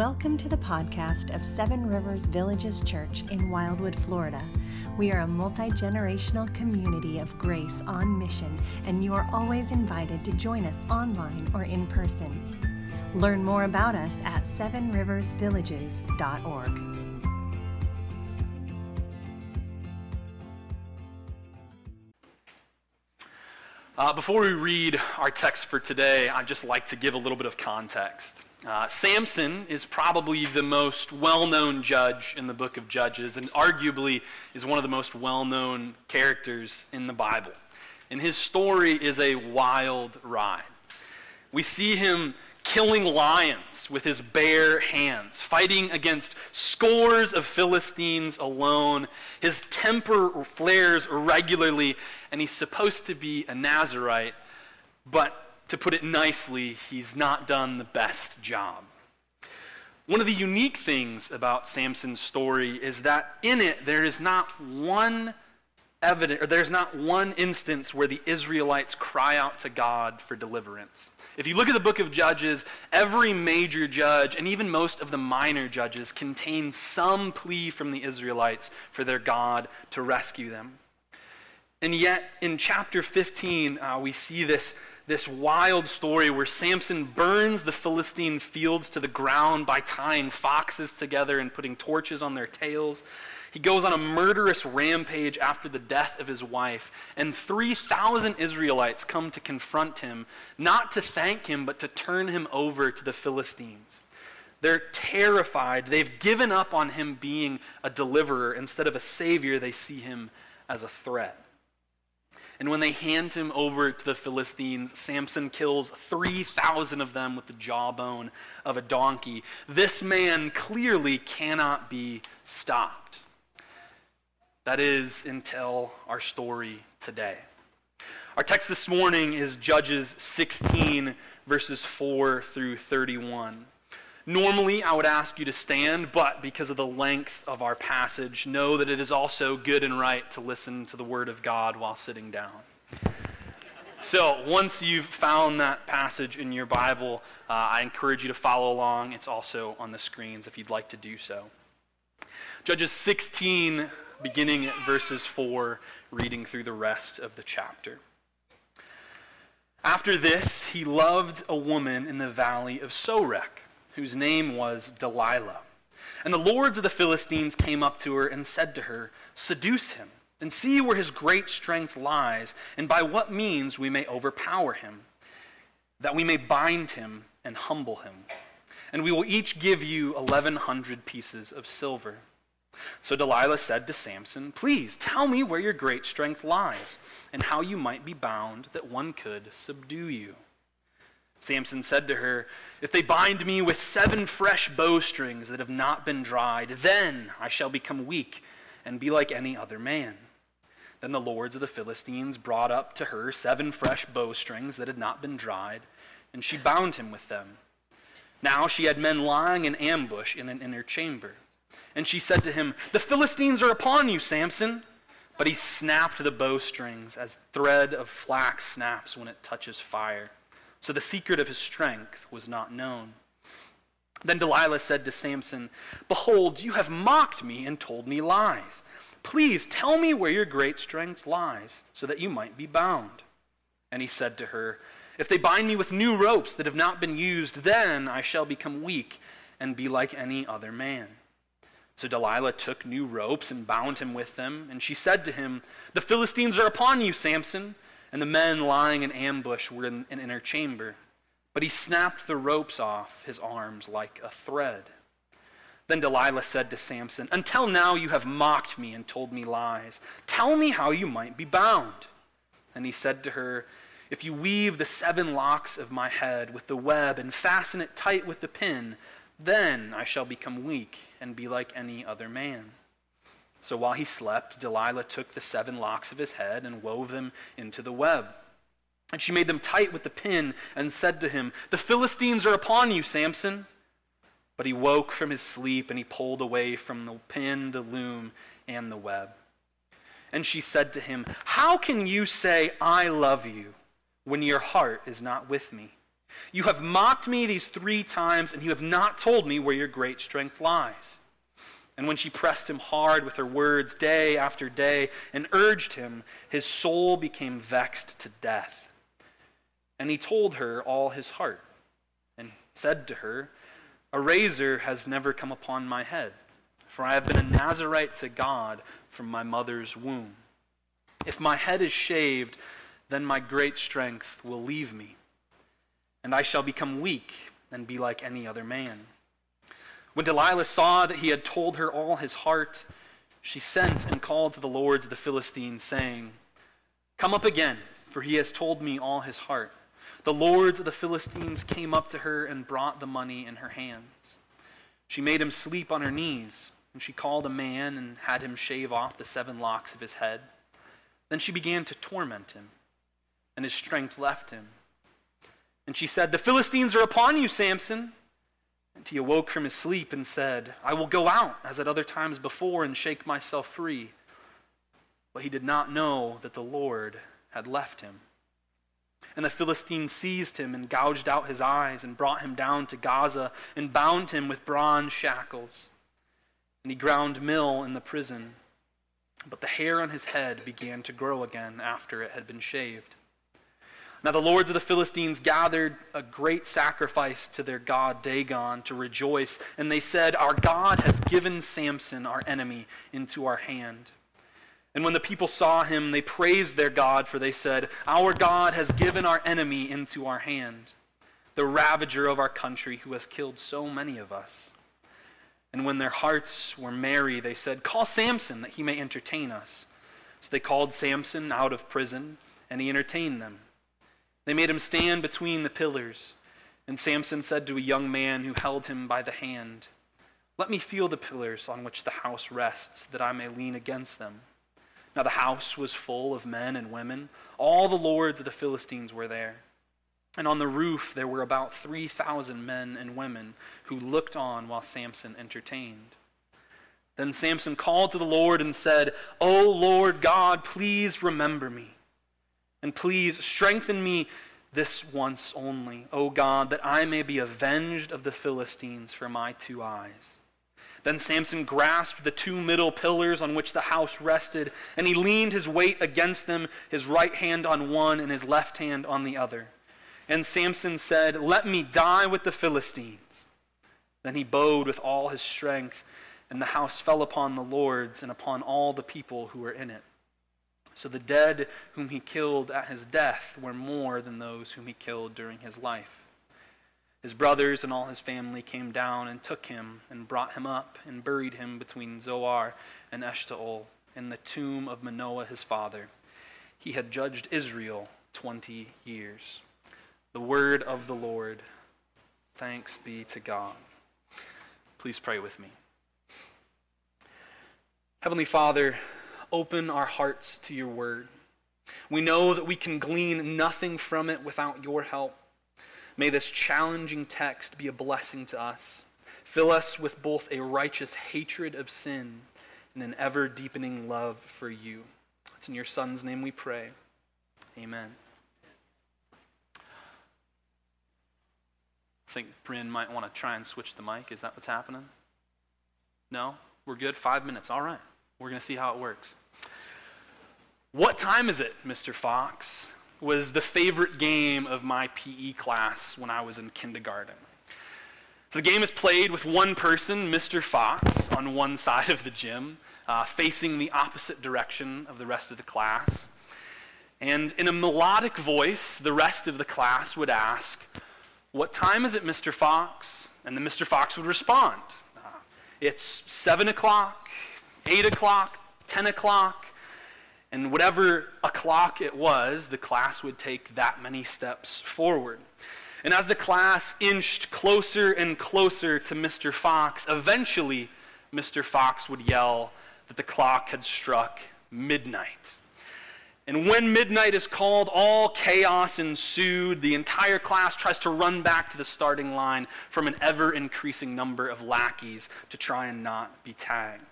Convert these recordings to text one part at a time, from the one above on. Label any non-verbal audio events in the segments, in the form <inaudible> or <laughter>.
Welcome to the podcast of Seven Rivers Villages Church in Wildwood, Florida. We are a multi generational community of grace on mission, and you are always invited to join us online or in person. Learn more about us at sevenriversvillages.org. Uh, before we read our text for today, I'd just like to give a little bit of context. Uh, Samson is probably the most well known judge in the book of Judges, and arguably is one of the most well known characters in the Bible. And his story is a wild ride. We see him killing lions with his bare hands, fighting against scores of Philistines alone. His temper flares regularly, and he's supposed to be a Nazarite, but to put it nicely, he's not done the best job. One of the unique things about Samson's story is that in it there is not one evidence or there's not one instance where the Israelites cry out to God for deliverance. If you look at the book of Judges, every major judge and even most of the minor judges contain some plea from the Israelites for their God to rescue them. And yet, in chapter 15, uh, we see this this wild story where Samson burns the Philistine fields to the ground by tying foxes together and putting torches on their tails. He goes on a murderous rampage after the death of his wife, and 3,000 Israelites come to confront him, not to thank him, but to turn him over to the Philistines. They're terrified. They've given up on him being a deliverer. Instead of a savior, they see him as a threat. And when they hand him over to the Philistines, Samson kills 3,000 of them with the jawbone of a donkey. This man clearly cannot be stopped. That is until our story today. Our text this morning is Judges 16, verses 4 through 31. Normally, I would ask you to stand, but because of the length of our passage, know that it is also good and right to listen to the Word of God while sitting down. So, once you've found that passage in your Bible, uh, I encourage you to follow along. It's also on the screens if you'd like to do so. Judges 16, beginning at verses 4, reading through the rest of the chapter. After this, he loved a woman in the valley of Sorek whose name was Delilah. And the lords of the Philistines came up to her and said to her, Seduce him, and see where his great strength lies, and by what means we may overpower him, that we may bind him and humble him. And we will each give you 1,100 pieces of silver. So Delilah said to Samson, Please tell me where your great strength lies, and how you might be bound that one could subdue you. Samson said to her, If they bind me with seven fresh bowstrings that have not been dried, then I shall become weak and be like any other man. Then the lords of the Philistines brought up to her seven fresh bowstrings that had not been dried, and she bound him with them. Now she had men lying in ambush in an inner chamber. And she said to him, The Philistines are upon you, Samson. But he snapped the bowstrings as thread of flax snaps when it touches fire. So the secret of his strength was not known. Then Delilah said to Samson, Behold, you have mocked me and told me lies. Please tell me where your great strength lies, so that you might be bound. And he said to her, If they bind me with new ropes that have not been used, then I shall become weak and be like any other man. So Delilah took new ropes and bound him with them, and she said to him, The Philistines are upon you, Samson and the men lying in ambush were in an inner chamber. But he snapped the ropes off his arms like a thread. Then Delilah said to Samson, Until now you have mocked me and told me lies. Tell me how you might be bound. And he said to her, If you weave the seven locks of my head with the web and fasten it tight with the pin, then I shall become weak and be like any other man. So while he slept, Delilah took the seven locks of his head and wove them into the web. And she made them tight with the pin and said to him, The Philistines are upon you, Samson. But he woke from his sleep and he pulled away from the pin, the loom, and the web. And she said to him, How can you say, I love you, when your heart is not with me? You have mocked me these three times, and you have not told me where your great strength lies. And when she pressed him hard with her words day after day and urged him, his soul became vexed to death. And he told her all his heart, and said to her, A razor has never come upon my head, for I have been a Nazarite to God from my mother's womb. If my head is shaved, then my great strength will leave me, and I shall become weak and be like any other man. When Delilah saw that he had told her all his heart, she sent and called to the lords of the Philistines, saying, Come up again, for he has told me all his heart. The lords of the Philistines came up to her and brought the money in her hands. She made him sleep on her knees, and she called a man and had him shave off the seven locks of his head. Then she began to torment him, and his strength left him. And she said, The Philistines are upon you, Samson. And he awoke from his sleep and said, I will go out, as at other times before, and shake myself free. But he did not know that the Lord had left him. And the Philistines seized him and gouged out his eyes and brought him down to Gaza and bound him with bronze shackles. And he ground mill in the prison. But the hair on his head began to grow again after it had been shaved. Now the lords of the Philistines gathered a great sacrifice to their god Dagon to rejoice, and they said, Our God has given Samson, our enemy, into our hand. And when the people saw him, they praised their God, for they said, Our God has given our enemy into our hand, the ravager of our country who has killed so many of us. And when their hearts were merry, they said, Call Samson that he may entertain us. So they called Samson out of prison, and he entertained them. They made him stand between the pillars. And Samson said to a young man who held him by the hand, Let me feel the pillars on which the house rests, that I may lean against them. Now the house was full of men and women. All the lords of the Philistines were there. And on the roof there were about 3,000 men and women who looked on while Samson entertained. Then Samson called to the Lord and said, O Lord God, please remember me. And please strengthen me this once only, O God, that I may be avenged of the Philistines for my two eyes. Then Samson grasped the two middle pillars on which the house rested, and he leaned his weight against them, his right hand on one and his left hand on the other. And Samson said, Let me die with the Philistines. Then he bowed with all his strength, and the house fell upon the lords and upon all the people who were in it. So the dead whom he killed at his death were more than those whom he killed during his life. His brothers and all his family came down and took him and brought him up and buried him between Zorah and Eshtaol in the tomb of Manoah his father. He had judged Israel 20 years. The word of the Lord. Thanks be to God. Please pray with me. Heavenly Father, open our hearts to your word. We know that we can glean nothing from it without your help. May this challenging text be a blessing to us. Fill us with both a righteous hatred of sin and an ever deepening love for you. It's in your Son's name we pray. Amen. I think Bryn might want to try and switch the mic. Is that what's happening? No? We're good? Five minutes. All right. We're going to see how it works. What time is it, Mr. Fox? was the favorite game of my PE class when I was in kindergarten. So the game is played with one person, Mr. Fox, on one side of the gym, uh, facing the opposite direction of the rest of the class. And in a melodic voice, the rest of the class would ask, What time is it, Mr. Fox? And then Mr. Fox would respond, uh, It's 7 o'clock, 8 o'clock, 10 o'clock. And whatever o'clock it was, the class would take that many steps forward. And as the class inched closer and closer to Mr. Fox, eventually Mr. Fox would yell that the clock had struck midnight. And when midnight is called, all chaos ensued. The entire class tries to run back to the starting line from an ever increasing number of lackeys to try and not be tagged.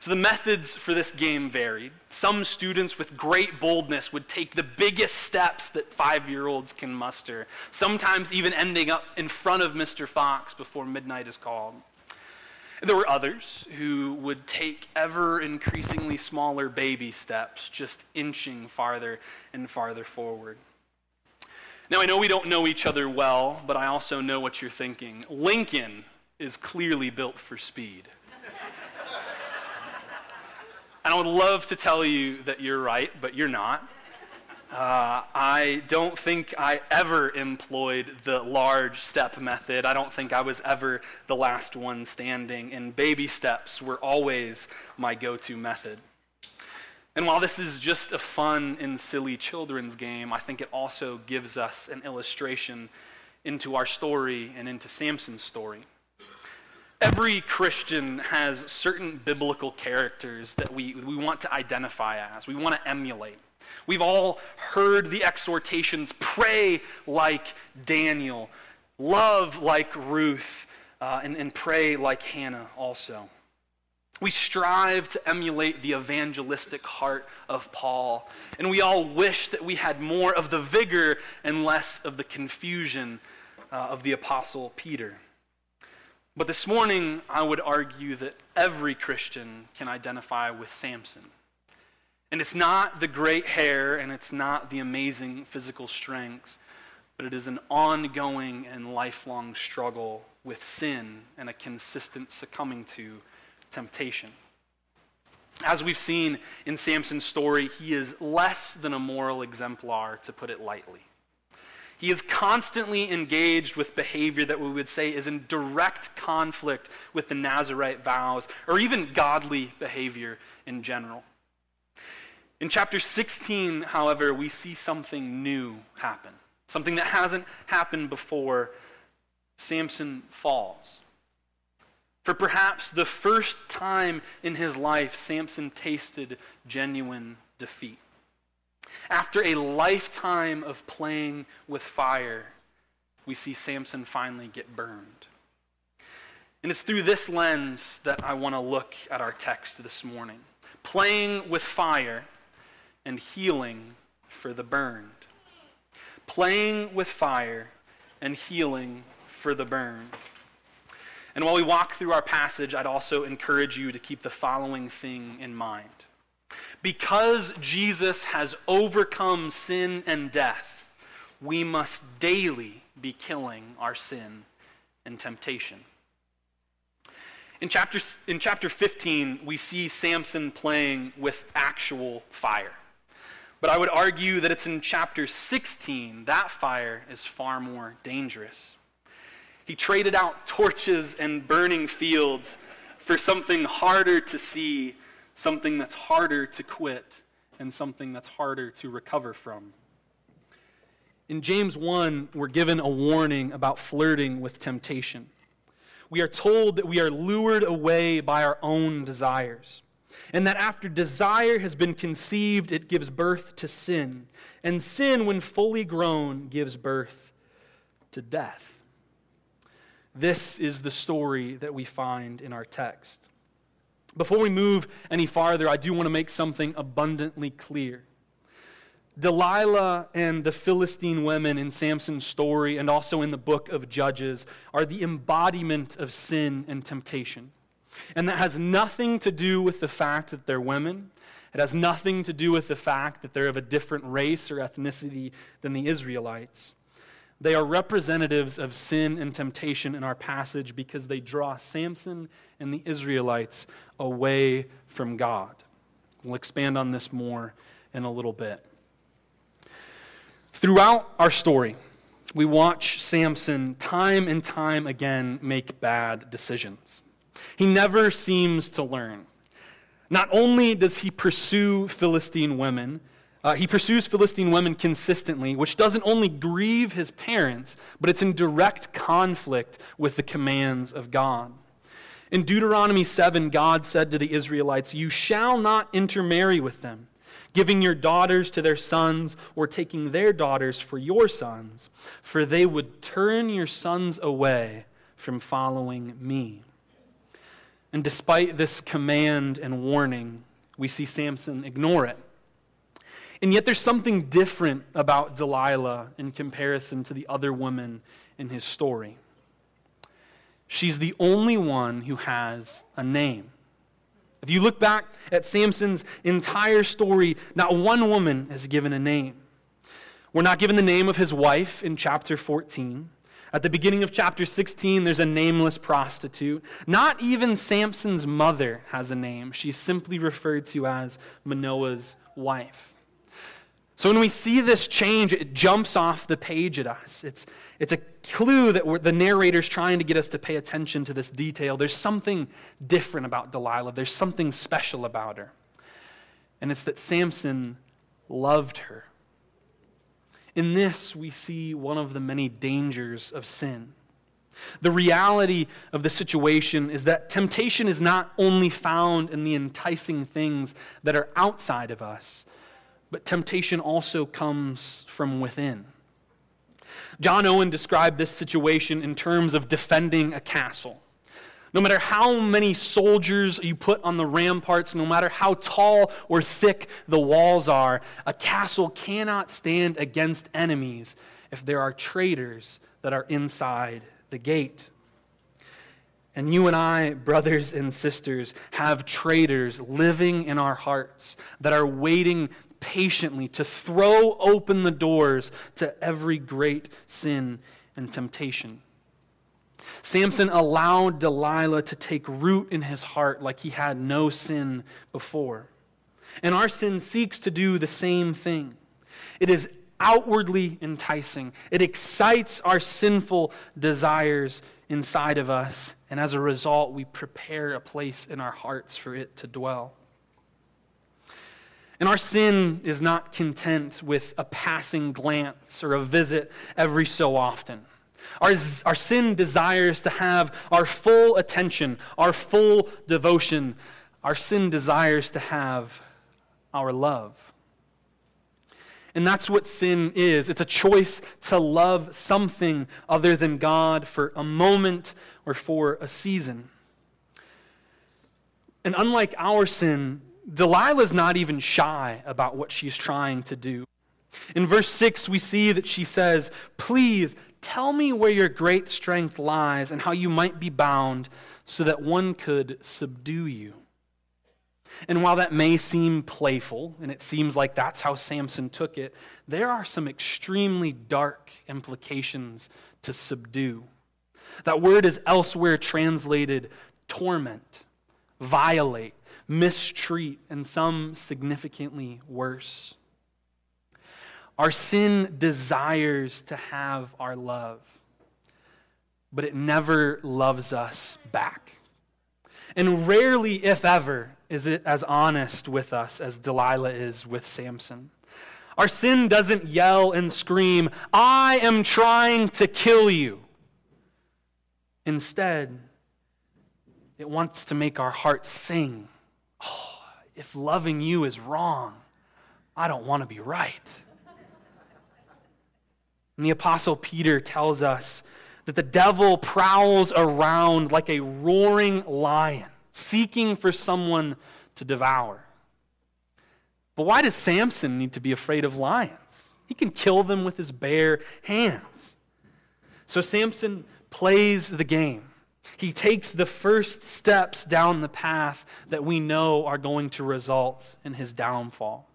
So the methods for this game varied. Some students with great boldness would take the biggest steps that five year olds can muster, sometimes even ending up in front of Mr. Fox before midnight is called. There were others who would take ever increasingly smaller baby steps, just inching farther and farther forward. Now, I know we don't know each other well, but I also know what you're thinking. Lincoln is clearly built for speed. And I would love to tell you that you're right, but you're not. Uh, I don't think I ever employed the large step method. I don't think I was ever the last one standing, and baby steps were always my go to method. And while this is just a fun and silly children's game, I think it also gives us an illustration into our story and into Samson's story. Every Christian has certain biblical characters that we, we want to identify as, we want to emulate. We've all heard the exhortations pray like Daniel, love like Ruth, uh, and, and pray like Hannah also. We strive to emulate the evangelistic heart of Paul, and we all wish that we had more of the vigor and less of the confusion uh, of the Apostle Peter. But this morning, I would argue that every Christian can identify with Samson. And it's not the great hair and it's not the amazing physical strength, but it is an ongoing and lifelong struggle with sin and a consistent succumbing to temptation. As we've seen in Samson's story, he is less than a moral exemplar, to put it lightly. He is constantly engaged with behavior that we would say is in direct conflict with the Nazarite vows, or even godly behavior in general. In chapter 16, however, we see something new happen, something that hasn't happened before. Samson falls. For perhaps the first time in his life, Samson tasted genuine defeat. After a lifetime of playing with fire, we see Samson finally get burned. And it's through this lens that I want to look at our text this morning. Playing with fire and healing for the burned. Playing with fire and healing for the burned. And while we walk through our passage, I'd also encourage you to keep the following thing in mind. Because Jesus has overcome sin and death, we must daily be killing our sin and temptation. In chapter, in chapter 15, we see Samson playing with actual fire. But I would argue that it's in chapter 16 that fire is far more dangerous. He traded out torches and burning fields for something harder to see, something that's harder to quit, and something that's harder to recover from. In James 1, we're given a warning about flirting with temptation. We are told that we are lured away by our own desires and that after desire has been conceived, it gives birth to sin. And sin, when fully grown, gives birth to death. This is the story that we find in our text. Before we move any farther, I do want to make something abundantly clear. Delilah and the Philistine women in Samson's story and also in the book of Judges are the embodiment of sin and temptation. And that has nothing to do with the fact that they're women. It has nothing to do with the fact that they're of a different race or ethnicity than the Israelites. They are representatives of sin and temptation in our passage because they draw Samson and the Israelites away from God. We'll expand on this more in a little bit. Throughout our story, we watch Samson time and time again make bad decisions. He never seems to learn. Not only does he pursue Philistine women, uh, he pursues Philistine women consistently, which doesn't only grieve his parents, but it's in direct conflict with the commands of God. In Deuteronomy 7, God said to the Israelites, You shall not intermarry with them, giving your daughters to their sons or taking their daughters for your sons, for they would turn your sons away from following me. And despite this command and warning, we see Samson ignore it. And yet, there's something different about Delilah in comparison to the other women in his story. She's the only one who has a name. If you look back at Samson's entire story, not one woman is given a name. We're not given the name of his wife in chapter 14. At the beginning of chapter 16, there's a nameless prostitute. Not even Samson's mother has a name. She's simply referred to as Manoah's wife. So when we see this change, it jumps off the page at us. It's, it's a clue that the narrator's trying to get us to pay attention to this detail. There's something different about Delilah, there's something special about her. And it's that Samson loved her. In this, we see one of the many dangers of sin. The reality of the situation is that temptation is not only found in the enticing things that are outside of us but temptation also comes from within. John Owen described this situation in terms of defending a castle. No matter how many soldiers you put on the ramparts, no matter how tall or thick the walls are, a castle cannot stand against enemies if there are traitors that are inside the gate. And you and I, brothers and sisters, have traitors living in our hearts that are waiting patiently to throw open the doors to every great sin and temptation. Samson allowed Delilah to take root in his heart like he had no sin before. And our sin seeks to do the same thing. It is outwardly enticing, it excites our sinful desires inside of us, and as a result, we prepare a place in our hearts for it to dwell. And our sin is not content with a passing glance or a visit every so often. Our, our sin desires to have our full attention, our full devotion. Our sin desires to have our love. And that's what sin is it's a choice to love something other than God for a moment or for a season. And unlike our sin, Delilah's not even shy about what she's trying to do. In verse 6, we see that she says, Please tell me where your great strength lies and how you might be bound so that one could subdue you. And while that may seem playful, and it seems like that's how Samson took it, there are some extremely dark implications to subdue. That word is elsewhere translated torment, violate, mistreat, and some significantly worse. Our sin desires to have our love, but it never loves us back. And rarely, if ever, is it as honest with us as Delilah is with Samson. Our sin doesn't yell and scream, I am trying to kill you. Instead, it wants to make our hearts sing oh, <sighs> if loving you is wrong, I don't want to be right. And the Apostle Peter tells us that the devil prowls around like a roaring lion, seeking for someone to devour. But why does Samson need to be afraid of lions? He can kill them with his bare hands. So Samson plays the game. He takes the first steps down the path that we know are going to result in his downfall.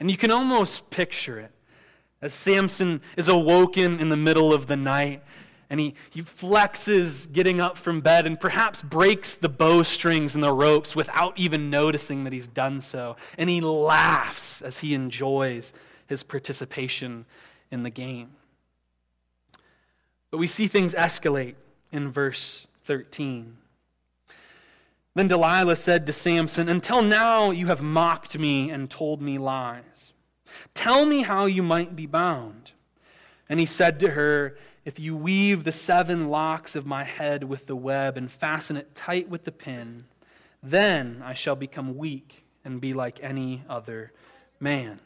And you can almost picture it as Samson is awoken in the middle of the night and he, he flexes getting up from bed and perhaps breaks the bowstrings and the ropes without even noticing that he's done so. And he laughs as he enjoys his participation in the game. But we see things escalate in verse 13. Then Delilah said to Samson, Until now you have mocked me and told me lies. Tell me how you might be bound. And he said to her, If you weave the seven locks of my head with the web and fasten it tight with the pin, then I shall become weak and be like any other man.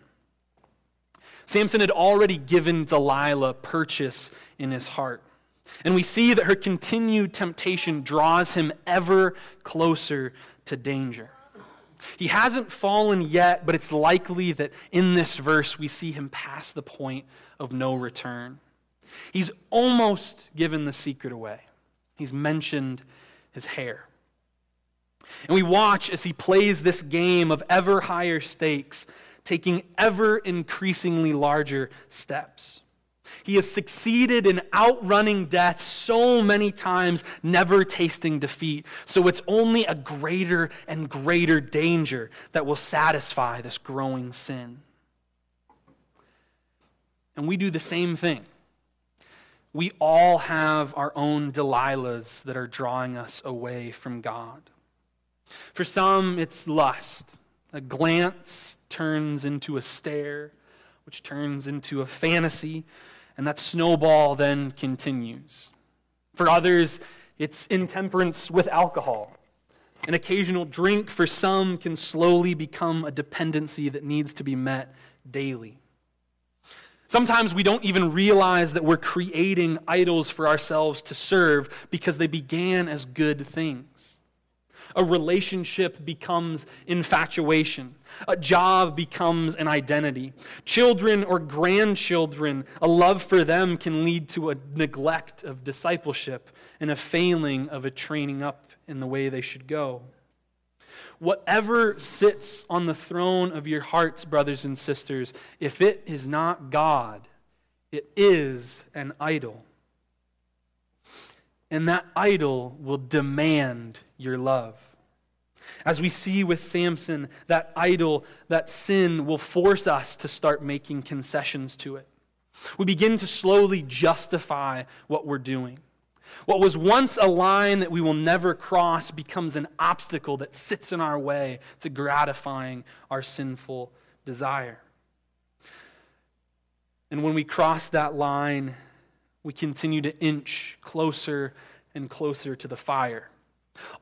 Samson had already given Delilah purchase in his heart. And we see that her continued temptation draws him ever closer to danger. He hasn't fallen yet, but it's likely that in this verse we see him pass the point of no return. He's almost given the secret away. He's mentioned his hair. And we watch as he plays this game of ever higher stakes, taking ever increasingly larger steps. He has succeeded in outrunning death so many times, never tasting defeat. So it's only a greater and greater danger that will satisfy this growing sin. And we do the same thing. We all have our own Delilahs that are drawing us away from God. For some, it's lust. A glance turns into a stare, which turns into a fantasy, and that snowball then continues. For others, it's intemperance with alcohol. An occasional drink for some can slowly become a dependency that needs to be met daily. Sometimes we don't even realize that we're creating idols for ourselves to serve because they began as good things. A relationship becomes infatuation. A job becomes an identity. Children or grandchildren, a love for them can lead to a neglect of discipleship and a failing of a training up in the way they should go. Whatever sits on the throne of your hearts, brothers and sisters, if it is not God, it is an idol. And that idol will demand your love. As we see with Samson, that idol, that sin will force us to start making concessions to it. We begin to slowly justify what we're doing. What was once a line that we will never cross becomes an obstacle that sits in our way to gratifying our sinful desire. And when we cross that line, we continue to inch closer and closer to the fire,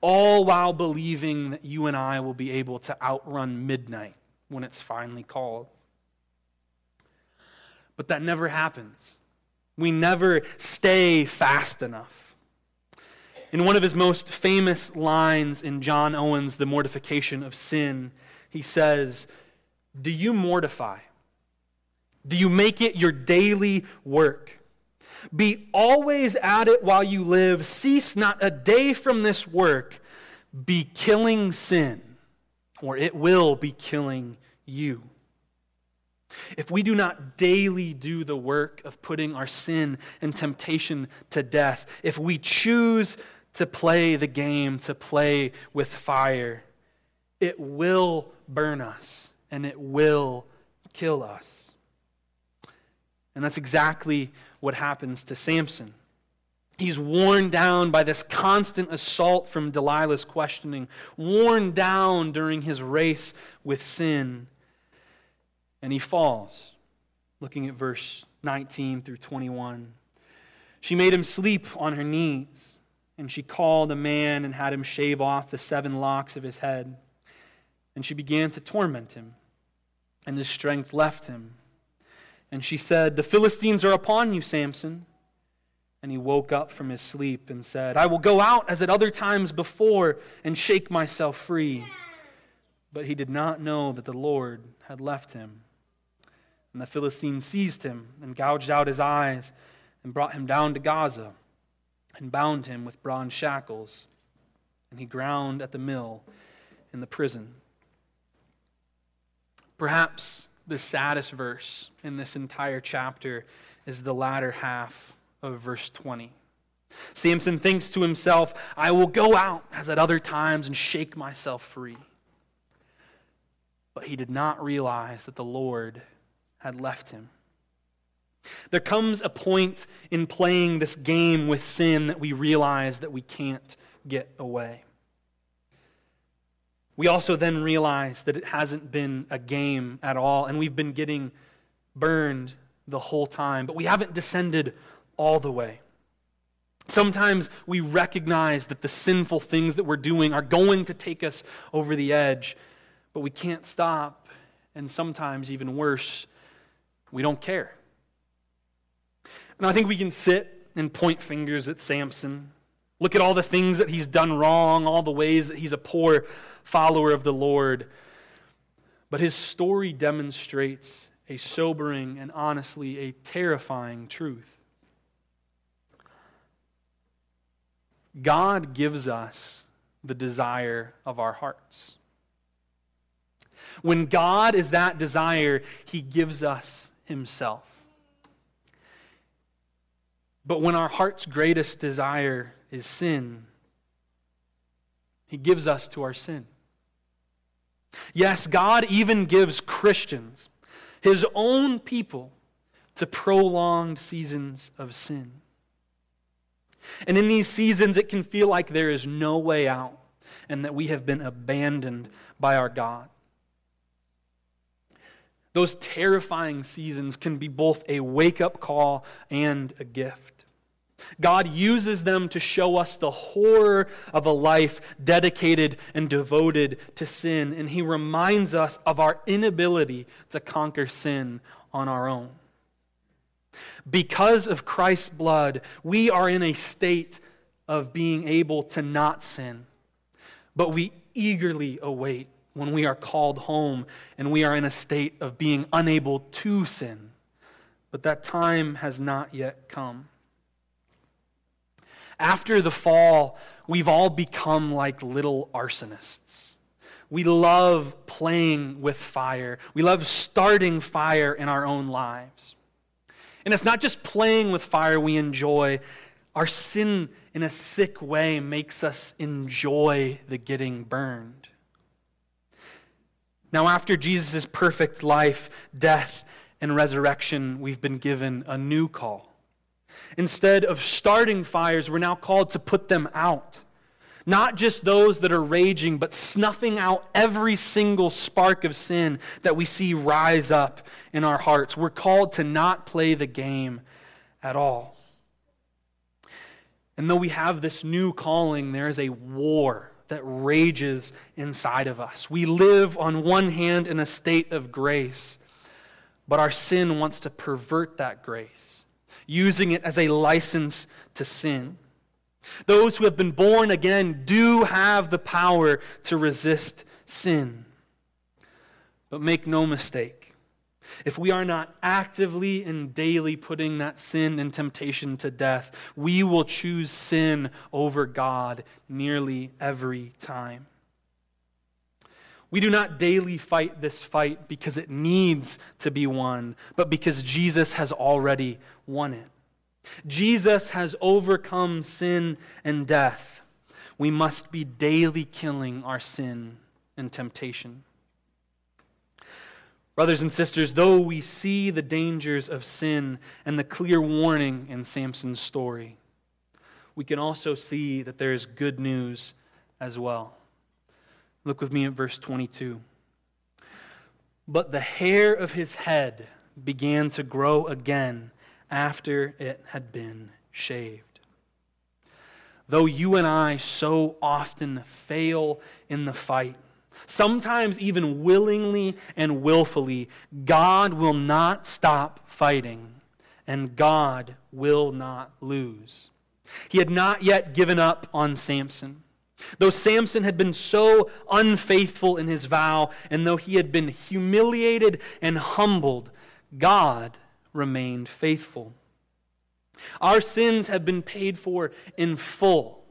all while believing that you and I will be able to outrun midnight when it's finally called. But that never happens. We never stay fast enough. In one of his most famous lines in John Owen's The Mortification of Sin, he says, Do you mortify? Do you make it your daily work? Be always at it while you live. Cease not a day from this work. Be killing sin, or it will be killing you. If we do not daily do the work of putting our sin and temptation to death, if we choose to play the game, to play with fire, it will burn us and it will kill us. And that's exactly what happens to Samson. He's worn down by this constant assault from Delilah's questioning, worn down during his race with sin, and he falls. Looking at verse 19 through 21. She made him sleep on her knees, and she called a man and had him shave off the seven locks of his head. And she began to torment him, and his strength left him. And she said, The Philistines are upon you, Samson. And he woke up from his sleep and said, I will go out as at other times before and shake myself free. But he did not know that the Lord had left him. And the Philistines seized him and gouged out his eyes and brought him down to Gaza and bound him with bronze shackles. And he ground at the mill in the prison. Perhaps the saddest verse in this entire chapter is the latter half of verse 20. Samson thinks to himself, I will go out as at other times and shake myself free. But he did not realize that the Lord had left him. There comes a point in playing this game with sin that we realize that we can't get away. We also then realize that it hasn't been a game at all, and we've been getting burned the whole time, but we haven't descended all the way. Sometimes we recognize that the sinful things that we're doing are going to take us over the edge, but we can't stop. And sometimes, even worse, we don't care. And I think we can sit and point fingers at Samson. Look at all the things that he's done wrong, all the ways that he's a poor follower of the Lord. But his story demonstrates a sobering and honestly a terrifying truth. God gives us the desire of our hearts. When God is that desire, he gives us himself. But when our heart's greatest desire is sin, he gives us to our sin. Yes, God even gives Christians, his own people, to prolonged seasons of sin. And in these seasons, it can feel like there is no way out and that we have been abandoned by our God. Those terrifying seasons can be both a wake up call and a gift. God uses them to show us the horror of a life dedicated and devoted to sin, and He reminds us of our inability to conquer sin on our own. Because of Christ's blood, we are in a state of being able to not sin, but we eagerly await when we are called home and we are in a state of being unable to sin. But that time has not yet come. After the fall, we've all become like little arsonists. We love playing with fire. We love starting fire in our own lives. And it's not just playing with fire we enjoy. Our sin, in a sick way, makes us enjoy the getting burned. Now, after Jesus' perfect life, death, and resurrection, we've been given a new call. Instead of starting fires, we're now called to put them out. Not just those that are raging, but snuffing out every single spark of sin that we see rise up in our hearts. We're called to not play the game at all. And though we have this new calling, there is a war that rages inside of us. We live, on one hand, in a state of grace, but our sin wants to pervert that grace, using it as a license to sin. Those who have been born again do have the power to resist sin. But make no mistake, if we are not actively and daily putting that sin and temptation to death, we will choose sin over God nearly every time. We do not daily fight this fight because it needs to be won, but because Jesus has already won it. Jesus has overcome sin and death. We must be daily killing our sin and temptation. Brothers and sisters, though we see the dangers of sin and the clear warning in Samson's story, we can also see that there is good news as well. Look with me at verse 22. But the hair of his head began to grow again after it had been shaved. Though you and I so often fail in the fight, sometimes even willingly and willfully, God will not stop fighting, and God will not lose. He had not yet given up on Samson. Though Samson had been so unfaithful in his vow, and though he had been humiliated and humbled, God remained faithful. Our sins have been paid for in full,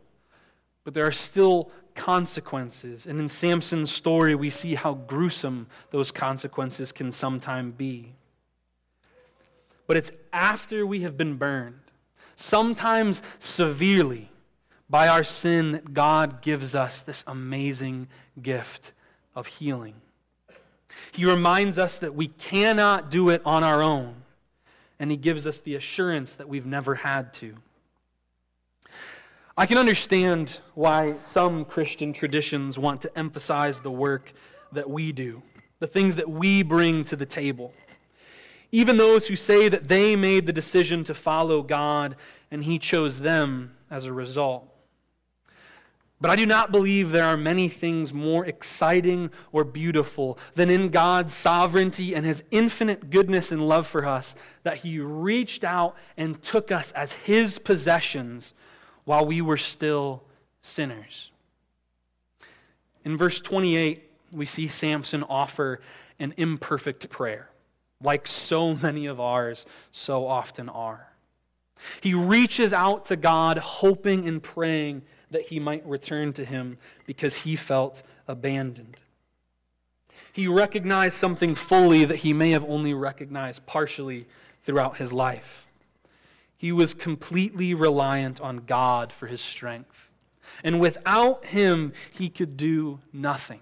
but there are still consequences. And in Samson's story, we see how gruesome those consequences can sometimes be. But it's after we have been burned, sometimes severely, by our sin that God gives us this amazing gift of healing. He reminds us that we cannot do it on our own and He gives us the assurance that we've never had to. I can understand why some Christian traditions want to emphasize the work that we do, the things that we bring to the table. Even those who say that they made the decision to follow God and He chose them as a result. But I do not believe there are many things more exciting or beautiful than in God's sovereignty and his infinite goodness and love for us that he reached out and took us as his possessions while we were still sinners. In verse 28, we see Samson offer an imperfect prayer, like so many of ours so often are. He reaches out to God, hoping and praying that he might return to him because he felt abandoned. He recognized something fully that he may have only recognized partially throughout his life. He was completely reliant on God for his strength. And without him, he could do nothing.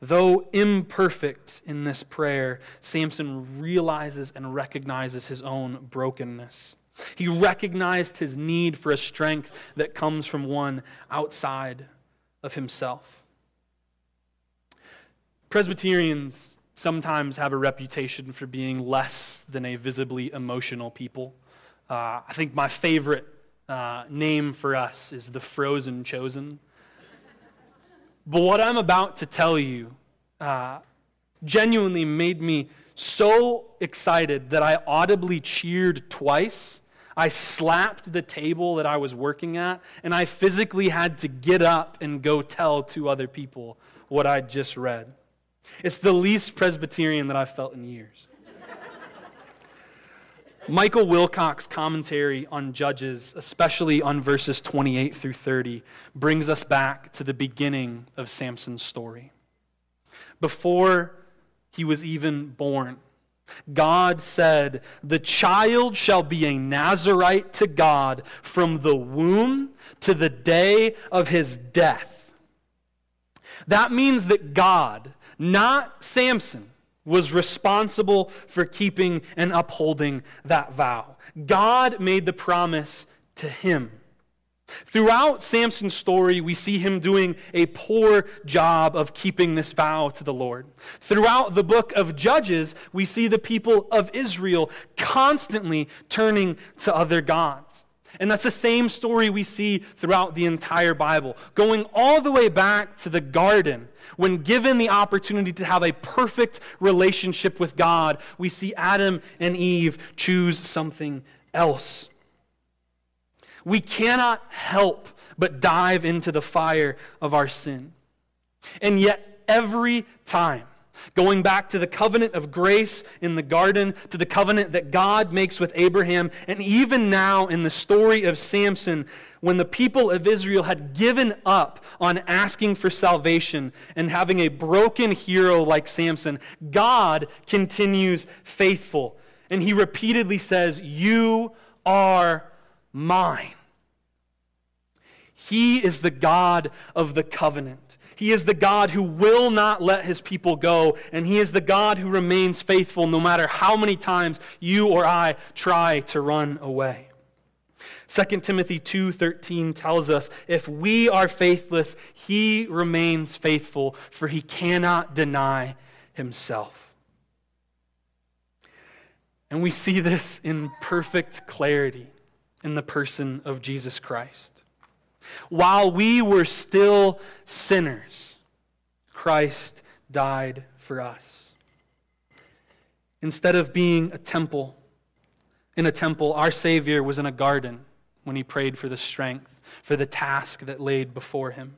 Though imperfect in this prayer, Samson realizes and recognizes his own brokenness. He recognized his need for a strength that comes from one outside of himself. Presbyterians sometimes have a reputation for being less than a visibly emotional people. Uh, I think my favorite uh, name for us is the frozen chosen. But what I'm about to tell you uh, genuinely made me so excited that I audibly cheered twice I slapped the table that I was working at, and I physically had to get up and go tell two other people what I'd just read. It's the least Presbyterian that I've felt in years. Michael Wilcock's commentary on Judges, especially on verses 28 through 30, brings us back to the beginning of Samson's story. Before he was even born, God said, The child shall be a Nazarite to God from the womb to the day of his death. That means that God, not Samson, was responsible for keeping and upholding that vow. God made the promise to him. Throughout Samson's story, we see him doing a poor job of keeping this vow to the Lord. Throughout the book of Judges, we see the people of Israel constantly turning to other gods. And that's the same story we see throughout the entire Bible, going all the way back to the garden. When given the opportunity to have a perfect relationship with God, we see Adam and Eve choose something else. We cannot help but dive into the fire of our sin. And yet, every time, going back to the covenant of grace in the garden, to the covenant that God makes with Abraham, and even now in the story of Samson, when the people of Israel had given up on asking for salvation and having a broken hero like Samson, God continues faithful. And he repeatedly says, You are mine. He is the God of the covenant. He is the God who will not let his people go, and he is the God who remains faithful no matter how many times you or I try to run away. 2 Timothy 2:13 tells us, "If we are faithless, he remains faithful, for he cannot deny himself." And we see this in perfect clarity in the person of Jesus Christ. While we were still sinners, Christ died for us. Instead of being a temple, in a temple, our Savior was in a garden when he prayed for the strength, for the task that laid before him.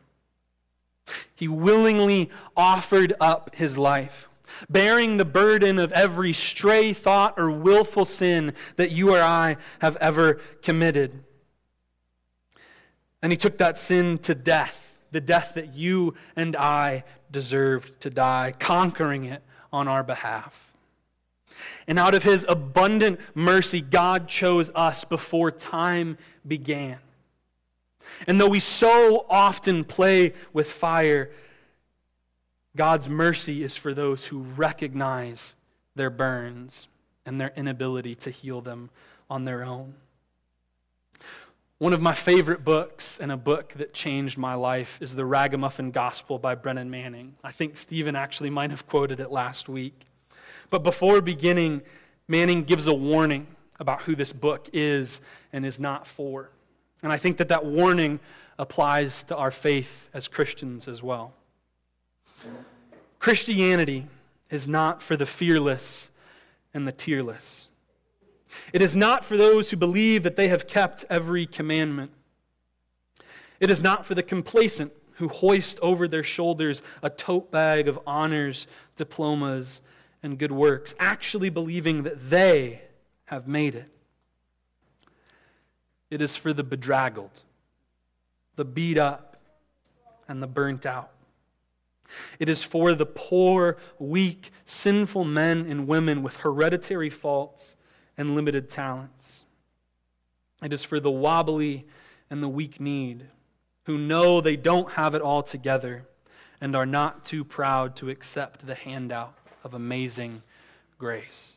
He willingly offered up his life, bearing the burden of every stray thought or willful sin that you or I have ever committed. And he took that sin to death, the death that you and I deserved to die, conquering it on our behalf. And out of his abundant mercy, God chose us before time began. And though we so often play with fire, God's mercy is for those who recognize their burns and their inability to heal them on their own. One of my favorite books and a book that changed my life is The Ragamuffin Gospel by Brennan Manning. I think Stephen actually might have quoted it last week. But before beginning, Manning gives a warning about who this book is and is not for. And I think that that warning applies to our faith as Christians as well. Christianity is not for the fearless and the tearless. It is not for those who believe that they have kept every commandment. It is not for the complacent who hoist over their shoulders a tote bag of honors, diplomas, and good works, actually believing that they have made it. It is for the bedraggled, the beat up, and the burnt out. It is for the poor, weak, sinful men and women with hereditary faults and limited talents. It is for the wobbly and the weak kneed who know they don't have it all together and are not too proud to accept the handout of amazing grace.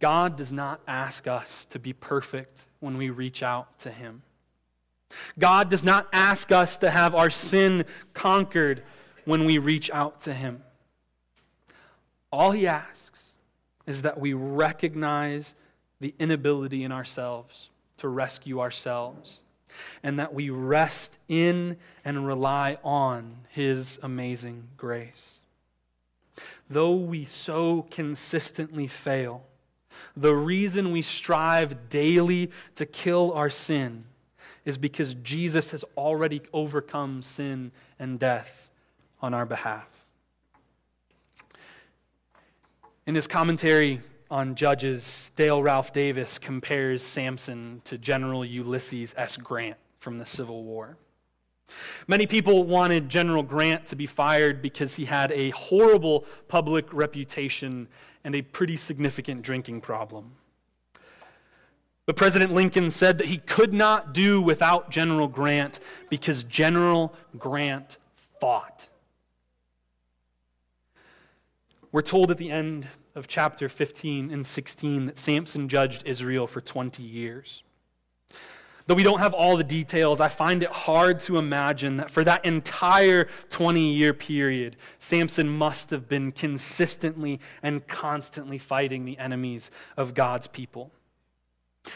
God does not ask us to be perfect when we reach out to Him. God does not ask us to have our sin conquered when we reach out to Him. All He asks is that we recognize the inability in ourselves to rescue ourselves and that we rest in and rely on His amazing grace. Though we so consistently fail, the reason we strive daily to kill our sin is because Jesus has already overcome sin and death on our behalf. In his commentary on Judges, Dale Ralph Davis compares Samson to General Ulysses S. Grant from the Civil War. Many people wanted General Grant to be fired because he had a horrible public reputation and a pretty significant drinking problem. But President Lincoln said that he could not do without General Grant because General Grant fought. We're told at the end of chapter 15 and 16 that Samson judged Israel for 20 years. Though we don't have all the details, I find it hard to imagine that for that entire 20 year period, Samson must have been consistently and constantly fighting the enemies of God's people.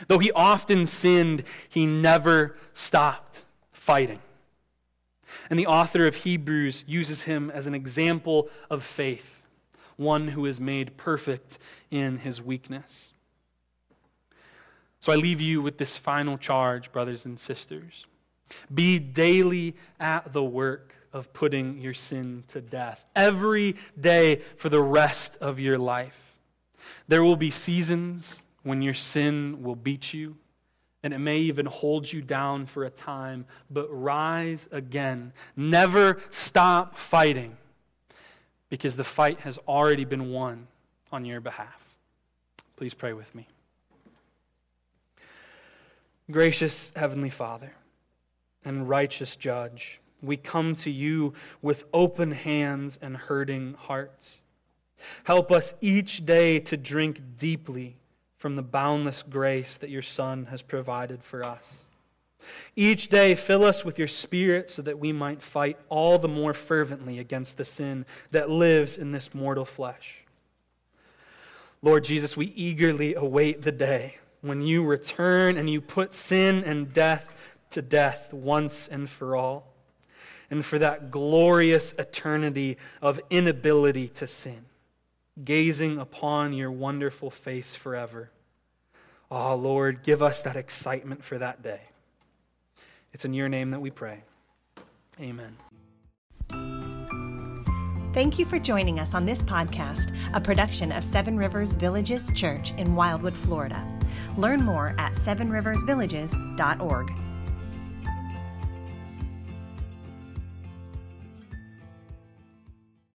Though he often sinned, he never stopped fighting. And the author of Hebrews uses him as an example of faith, one who is made perfect in his weakness. So I leave you with this final charge, brothers and sisters. Be daily at the work of putting your sin to death, every day for the rest of your life. There will be seasons when your sin will beat you, and it may even hold you down for a time, but rise again. Never stop fighting because the fight has already been won on your behalf. Please pray with me. Gracious Heavenly Father and righteous Judge, we come to you with open hands and hurting hearts. Help us each day to drink deeply from the boundless grace that your Son has provided for us. Each day, fill us with your Spirit so that we might fight all the more fervently against the sin that lives in this mortal flesh. Lord Jesus, we eagerly await the day when you return and you put sin and death to death once and for all, and for that glorious eternity of inability to sin, gazing upon your wonderful face forever. Oh, Lord, give us that excitement for that day. It's in your name that we pray. Amen. Thank you for joining us on this podcast, a production of Seven Rivers Villages Church in Wildwood, Florida. Learn more at sevenriversvillages.org.